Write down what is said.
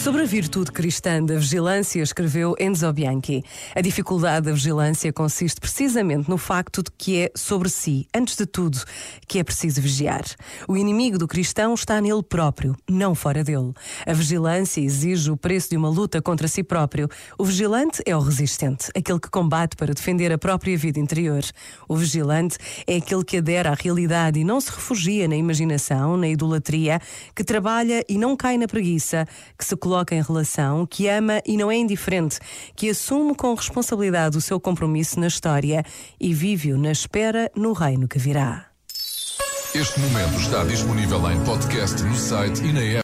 Sobre a virtude cristã da vigilância, escreveu Enzo Bianchi. A dificuldade da vigilância consiste precisamente no facto de que é sobre si, antes de tudo, que é preciso vigiar. O inimigo do cristão está nele próprio, não fora dele. A vigilância exige o preço de uma luta contra si próprio. O vigilante é o resistente, aquele que combate para defender a própria vida interior. O vigilante é aquele que adere à realidade e não se refugia na imaginação, na idolatria, que trabalha e não cai na preguiça, que se coloca em relação, que ama e não é indiferente, que assume com responsabilidade o seu compromisso na história e vive-o na espera no reino que virá. Este momento está disponível em podcast no site e na app.